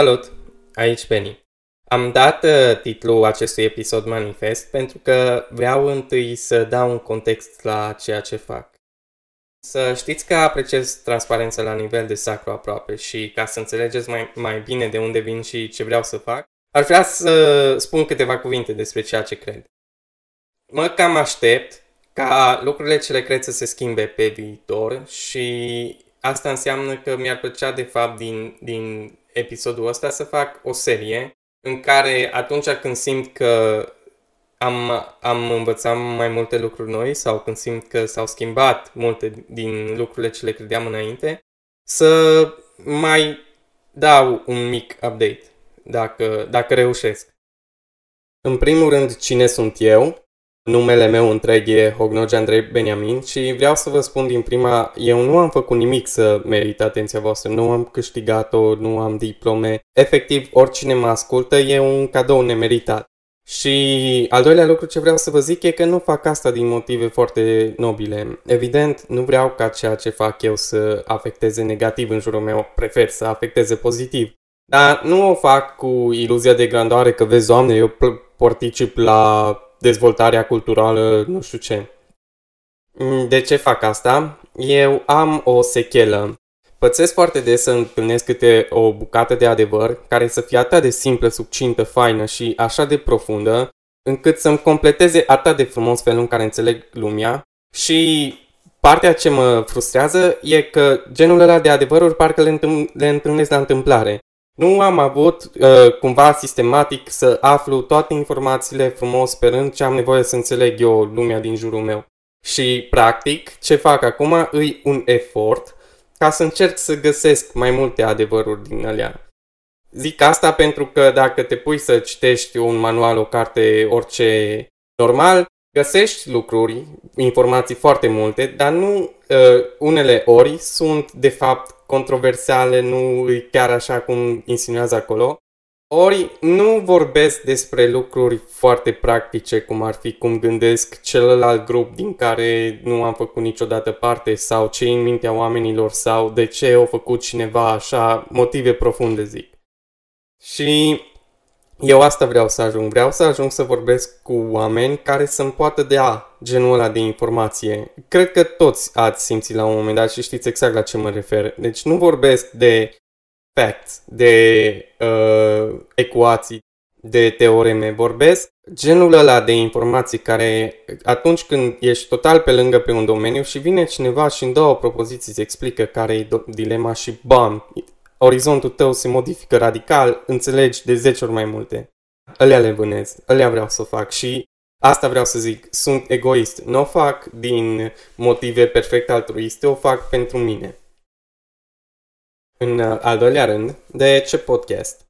Salut! Aici Benny. Am dat uh, titlul acestui episod manifest pentru că vreau întâi să dau un context la ceea ce fac. Să știți că apreciez transparența la nivel de sacru aproape și ca să înțelegeți mai, mai bine de unde vin și ce vreau să fac, aș vrea să spun câteva cuvinte despre ceea ce cred. Mă cam aștept ca lucrurile ce le cred să se schimbe pe viitor și asta înseamnă că mi-ar plăcea de fapt din, din episodul ăsta să fac o serie în care atunci când simt că am, am învățat mai multe lucruri noi sau când simt că s-au schimbat multe din lucrurile ce le credeam înainte, să mai dau un mic update, dacă, dacă reușesc. În primul rând, cine sunt eu? Numele meu întreg e Hognoge Andrei Beniamin și vreau să vă spun din prima, eu nu am făcut nimic să merit atenția voastră, nu am câștigat-o, nu am diplome. Efectiv, oricine mă ascultă e un cadou nemeritat. Și al doilea lucru ce vreau să vă zic e că nu fac asta din motive foarte nobile. Evident, nu vreau ca ceea ce fac eu să afecteze negativ în jurul meu, prefer să afecteze pozitiv. Dar nu o fac cu iluzia de grandoare că vezi, doamne, eu particip la dezvoltarea culturală, nu știu ce. Mm, de ce fac asta? Eu am o sechelă. Pățesc foarte des să întâlnesc câte o bucată de adevăr care să fie atât de simplă, subcintă, faină și așa de profundă, încât să-mi completeze atât de frumos felul în care înțeleg lumea și partea ce mă frustrează e că genul ăla de adevăruri parcă le, întâm- le întâlnesc la întâmplare. Nu am avut uh, cumva sistematic să aflu toate informațiile frumos sperând ce am nevoie să înțeleg eu lumea din jurul meu. Și practic ce fac acum îi un efort ca să încerc să găsesc mai multe adevăruri din alea. Zic asta pentru că dacă te pui să citești un manual, o carte, orice normal, găsești lucruri, informații foarte multe, dar nu uh, unele ori sunt de fapt controversiale, nu chiar așa cum insinuează acolo. Ori nu vorbesc despre lucruri foarte practice, cum ar fi cum gândesc celălalt grup din care nu am făcut niciodată parte sau ce în mintea oamenilor sau de ce au făcut cineva așa, motive profunde zic. Și eu asta vreau să ajung. Vreau să ajung să vorbesc cu oameni care să-mi poată dea genul ăla de informație. Cred că toți ați simțit la un moment dat și știți exact la ce mă refer. Deci nu vorbesc de facts, de uh, ecuații, de teoreme. Vorbesc genul ăla de informații care atunci când ești total pe lângă pe un domeniu și vine cineva și în două propoziții îți explică care e dilema și bam, orizontul tău se modifică radical, înțelegi de 10 ori mai multe. Alea le vânez, alea vreau să fac și asta vreau să zic, sunt egoist. Nu o fac din motive perfect altruiste, o fac pentru mine. În uh, al doilea rând, de ce podcast?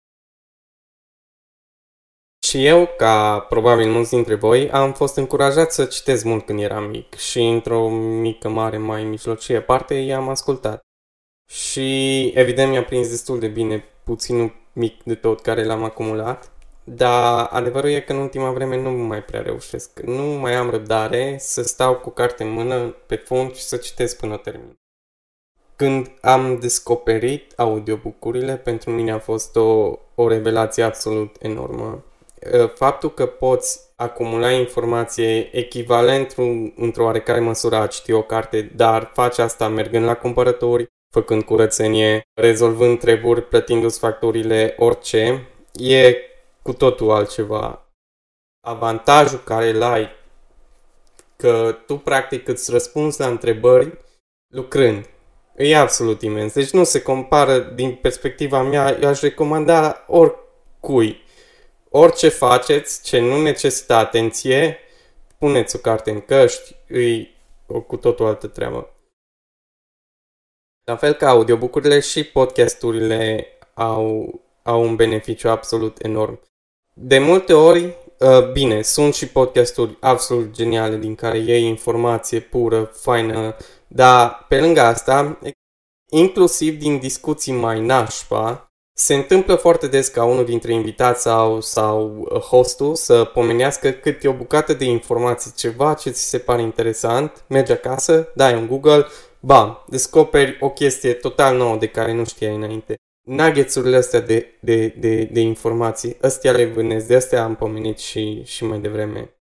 Și eu, ca probabil mulți dintre voi, am fost încurajat să citesc mult când eram mic și într-o mică, mare, mai mijlocie parte i-am ascultat. Și evident mi-a prins destul de bine puținul mic de tot care l-am acumulat, dar adevărul e că în ultima vreme nu mai prea reușesc. Nu mai am răbdare să stau cu carte în mână pe fund și să citesc până termin. Când am descoperit audiobook-urile, pentru mine a fost o, o revelație absolut enormă. Faptul că poți acumula informație echivalent într-o oarecare măsură a citi o carte, dar faci asta mergând la cumpărători, făcând curățenie, rezolvând treburi, plătindu-ți facturile, orice, e cu totul altceva. Avantajul care îl ai, că tu practic îți răspunzi la întrebări lucrând. E absolut imens. Deci nu se compară din perspectiva mea, eu aș recomanda oricui. Orice faceți, ce nu necesită atenție, puneți o carte în căști, îi o cu totul altă treabă. La fel ca audiobucurile și podcasturile au, au un beneficiu absolut enorm. De multe ori, uh, bine, sunt și podcasturi absolut geniale din care iei informație pură, faină, dar pe lângă asta, inclusiv din discuții mai nașpa, se întâmplă foarte des ca unul dintre invitați sau, sau hostul să pomenească câte o bucată de informații, ceva ce ți se pare interesant, mergi acasă, dai un Google, bam, descoperi o chestie total nouă de care nu știai înainte. nuggetsurile astea de, de, de, de informații, astea le vânesc, de astea am pomenit și, și mai devreme.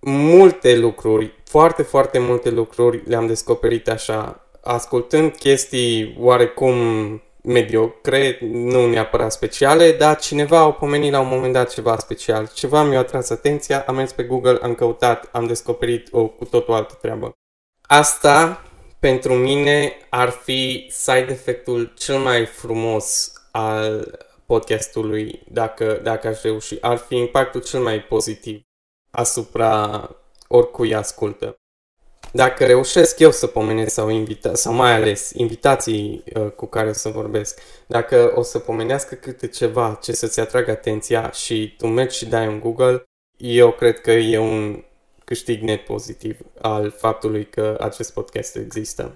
Multe lucruri, foarte, foarte multe lucruri le-am descoperit așa, ascultând chestii oarecum mediocre, nu neapărat speciale, dar cineva a pomenit la un moment dat ceva special. Ceva mi-a atras atenția, am mers pe Google, am căutat, am descoperit o cu totul altă treabă. Asta, pentru mine, ar fi side effectul cel mai frumos al podcastului, dacă, dacă aș reuși. Ar fi impactul cel mai pozitiv asupra oricui ascultă. Dacă reușesc eu să pomenesc sau invita, sau mai ales invitații uh, cu care o să vorbesc, dacă o să pomenească câte ceva ce să-ți atragă atenția și tu mergi și dai în Google, eu cred că e un câștig net pozitiv al faptului că acest podcast există.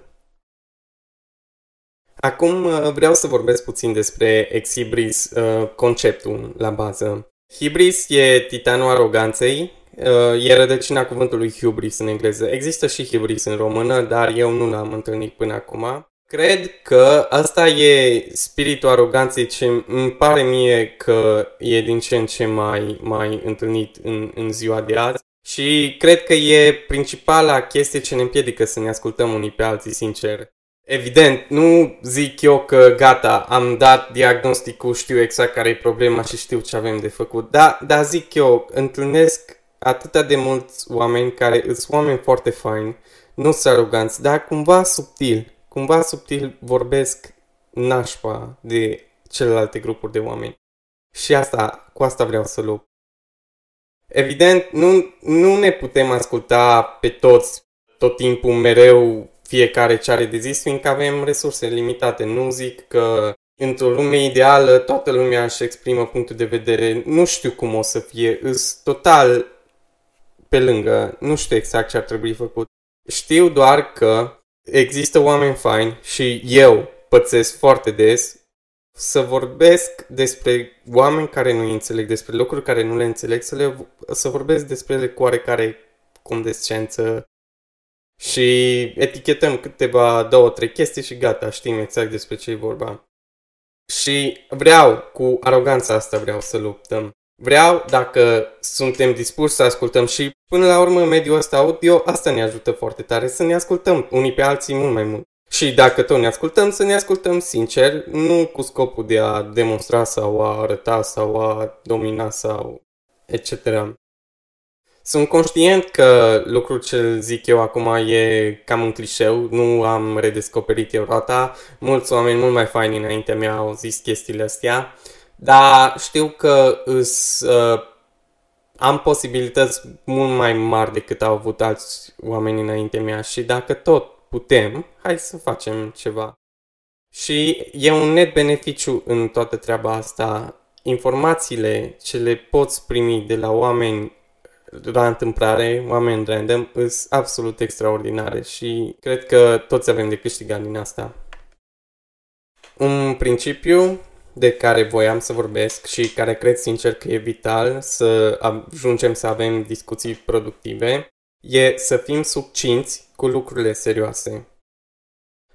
Acum uh, vreau să vorbesc puțin despre Exhibris, uh, conceptul la bază. Hibris e titanul aroganței, uh, e rădăcina cuvântului hubris în engleză. Există și hibris în română, dar eu nu l-am întâlnit până acum. Cred că asta e spiritul aroganței ce îmi pare mie că e din ce în ce mai, mai întâlnit în, în ziua de azi. Și cred că e principala chestie ce ne împiedică să ne ascultăm unii pe alții, sincer. Evident, nu zic eu că gata, am dat diagnosticul, știu exact care e problema și știu ce avem de făcut. Da, dar zic eu, întâlnesc atâta de mulți oameni care sunt oameni foarte faini, nu sunt aroganți, dar cumva subtil, cumva subtil vorbesc nașpa de celelalte grupuri de oameni. Și asta, cu asta vreau să lupt. Evident, nu, nu ne putem asculta pe toți tot timpul mereu fiecare ce are de zis, fiindcă avem resurse limitate. Nu zic că într-o lume ideală toată lumea își exprimă punctul de vedere. Nu știu cum o să fie, îs total pe lângă, nu știu exact ce ar trebui făcut. Știu doar că există oameni faini și eu pățesc foarte des să vorbesc despre oameni care nu înțeleg, despre lucruri care nu le înțeleg, să, le, să vorbesc despre ele cu oarecare condescență, și etichetăm câteva, două, trei chestii și gata, știm exact despre ce e vorba. Și vreau, cu aroganța asta vreau să luptăm. Vreau, dacă suntem dispuși să ascultăm și până la urmă mediul ăsta audio, asta ne ajută foarte tare să ne ascultăm unii pe alții mult mai mult. Și dacă tot ne ascultăm, să ne ascultăm sincer, nu cu scopul de a demonstra sau a arăta sau a domina sau etc. Sunt conștient că lucrul ce zic eu acum e cam un clișeu, nu am redescoperit eu rata. Mulți oameni mult mai faini înaintea mea au zis chestiile astea, dar știu că îs, uh, am posibilități mult mai mari decât au avut alți oameni înaintea mea și dacă tot putem, hai să facem ceva. Și e un net beneficiu în toată treaba asta. Informațiile ce le poți primi de la oameni la întâmplare, oameni random, sunt absolut extraordinare și cred că toți avem de câștigat din asta. Un principiu de care voiam să vorbesc și care cred sincer că e vital să ajungem să avem discuții productive e să fim subcinți cu lucrurile serioase.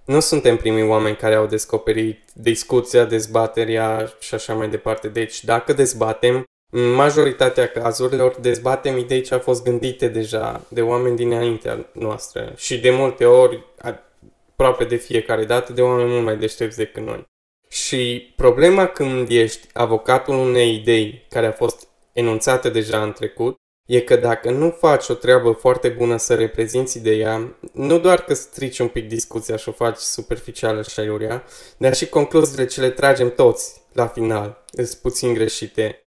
Nu suntem primii oameni care au descoperit discuția, dezbaterea și așa mai departe. Deci, dacă dezbatem, în majoritatea cazurilor dezbatem idei ce au fost gândite deja de oameni dinaintea noastră și de multe ori, aproape de fiecare dată, de oameni mult mai deștepți decât noi. Și problema când ești avocatul unei idei care a fost enunțată deja în trecut, e că dacă nu faci o treabă foarte bună să reprezinți ideea, nu doar că strici un pic discuția și o faci superficială și aiurea, dar și concluziile ce le tragem toți la final sunt puțin greșite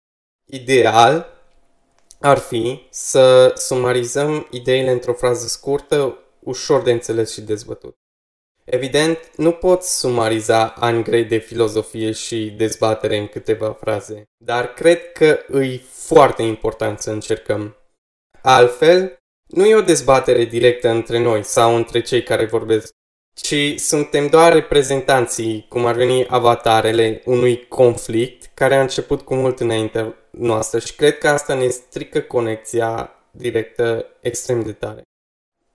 ideal ar fi să sumarizăm ideile într-o frază scurtă, ușor de înțeles și dezbătut. Evident, nu poți sumariza ani grei de filozofie și dezbatere în câteva fraze, dar cred că îi foarte important să încercăm. Altfel, nu e o dezbatere directă între noi sau între cei care vorbesc, ci suntem doar reprezentanții, cum ar veni avatarele unui conflict care a început cu mult înainte noastră și cred că asta ne strică conexia directă extrem de tare.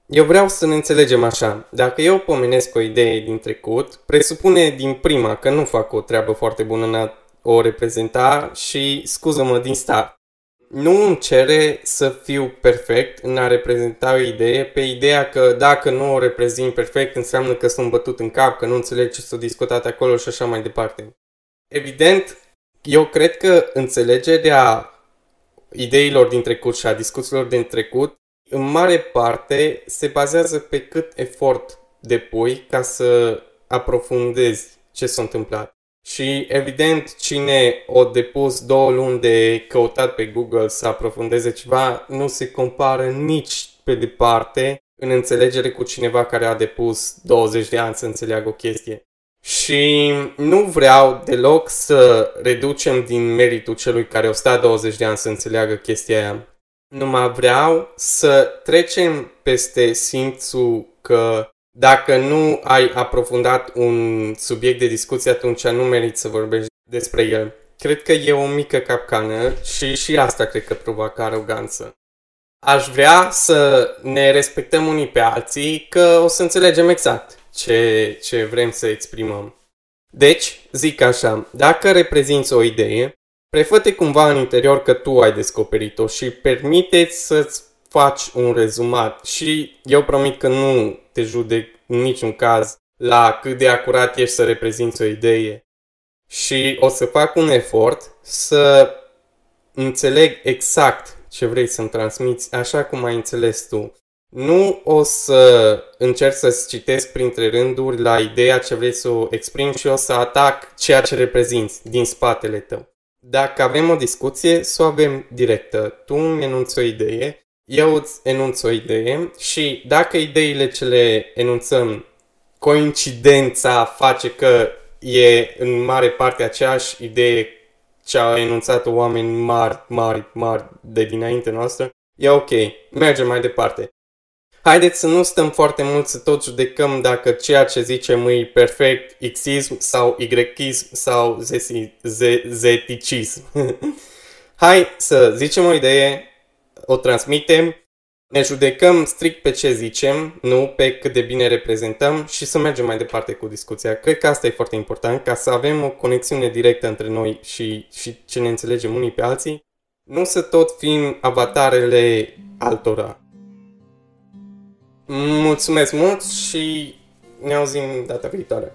Eu vreau să ne înțelegem așa. Dacă eu pomenesc o idee din trecut, presupune din prima că nu fac o treabă foarte bună în a o reprezenta și scuză-mă din start. Nu îmi cere să fiu perfect în a reprezenta o idee pe ideea că dacă nu o reprezint perfect înseamnă că sunt bătut în cap, că nu înțeleg ce s-a discutat acolo și așa mai departe. Evident, eu cred că înțelegerea ideilor din trecut și a discuțiilor din trecut în mare parte se bazează pe cât efort depui ca să aprofundezi ce s-a întâmplat. Și evident, cine o depus două luni de căutat pe Google să aprofundeze ceva, nu se compară nici pe departe în înțelegere cu cineva care a depus 20 de ani să înțeleagă o chestie. Și nu vreau deloc să reducem din meritul celui care o stat 20 de ani să înțeleagă chestia aia. Numai vreau să trecem peste simțul că dacă nu ai aprofundat un subiect de discuție, atunci nu meriți să vorbești despre el. Cred că e o mică capcană și și asta cred că provoacă aroganță. Aș vrea să ne respectăm unii pe alții, că o să înțelegem exact ce, ce vrem să exprimăm. Deci, zic așa, dacă reprezinți o idee, prefăte cumva în interior că tu ai descoperit-o și permiteți să-ți faci un rezumat și eu promit că nu te judec în niciun caz la cât de acurat ești să reprezinți o idee. Și o să fac un efort să înțeleg exact ce vrei să-mi transmiți, așa cum ai înțeles tu. Nu o să încerc să-ți citesc printre rânduri la ideea ce vrei să o exprim și o să atac ceea ce reprezinți din spatele tău. Dacă avem o discuție, să o avem directă. Tu îmi enunți o idee, eu îți enunț o idee și dacă ideile ce le enunțăm, coincidența face că e în mare parte aceeași idee ce au enunțat oameni mari, mari, mari de dinainte noastră, e ok, mergem mai departe. Haideți să nu stăm foarte mult să tot judecăm dacă ceea ce zicem e perfect xism sau yism sau zeticism. Hai să zicem o idee, o transmitem, ne judecăm strict pe ce zicem, nu pe cât de bine reprezentăm și să mergem mai departe cu discuția. Cred că asta e foarte important, ca să avem o conexiune directă între noi și, și ce ne înțelegem unii pe alții, nu să tot fim avatarele altora. Mulțumesc mult și ne auzim data viitoare.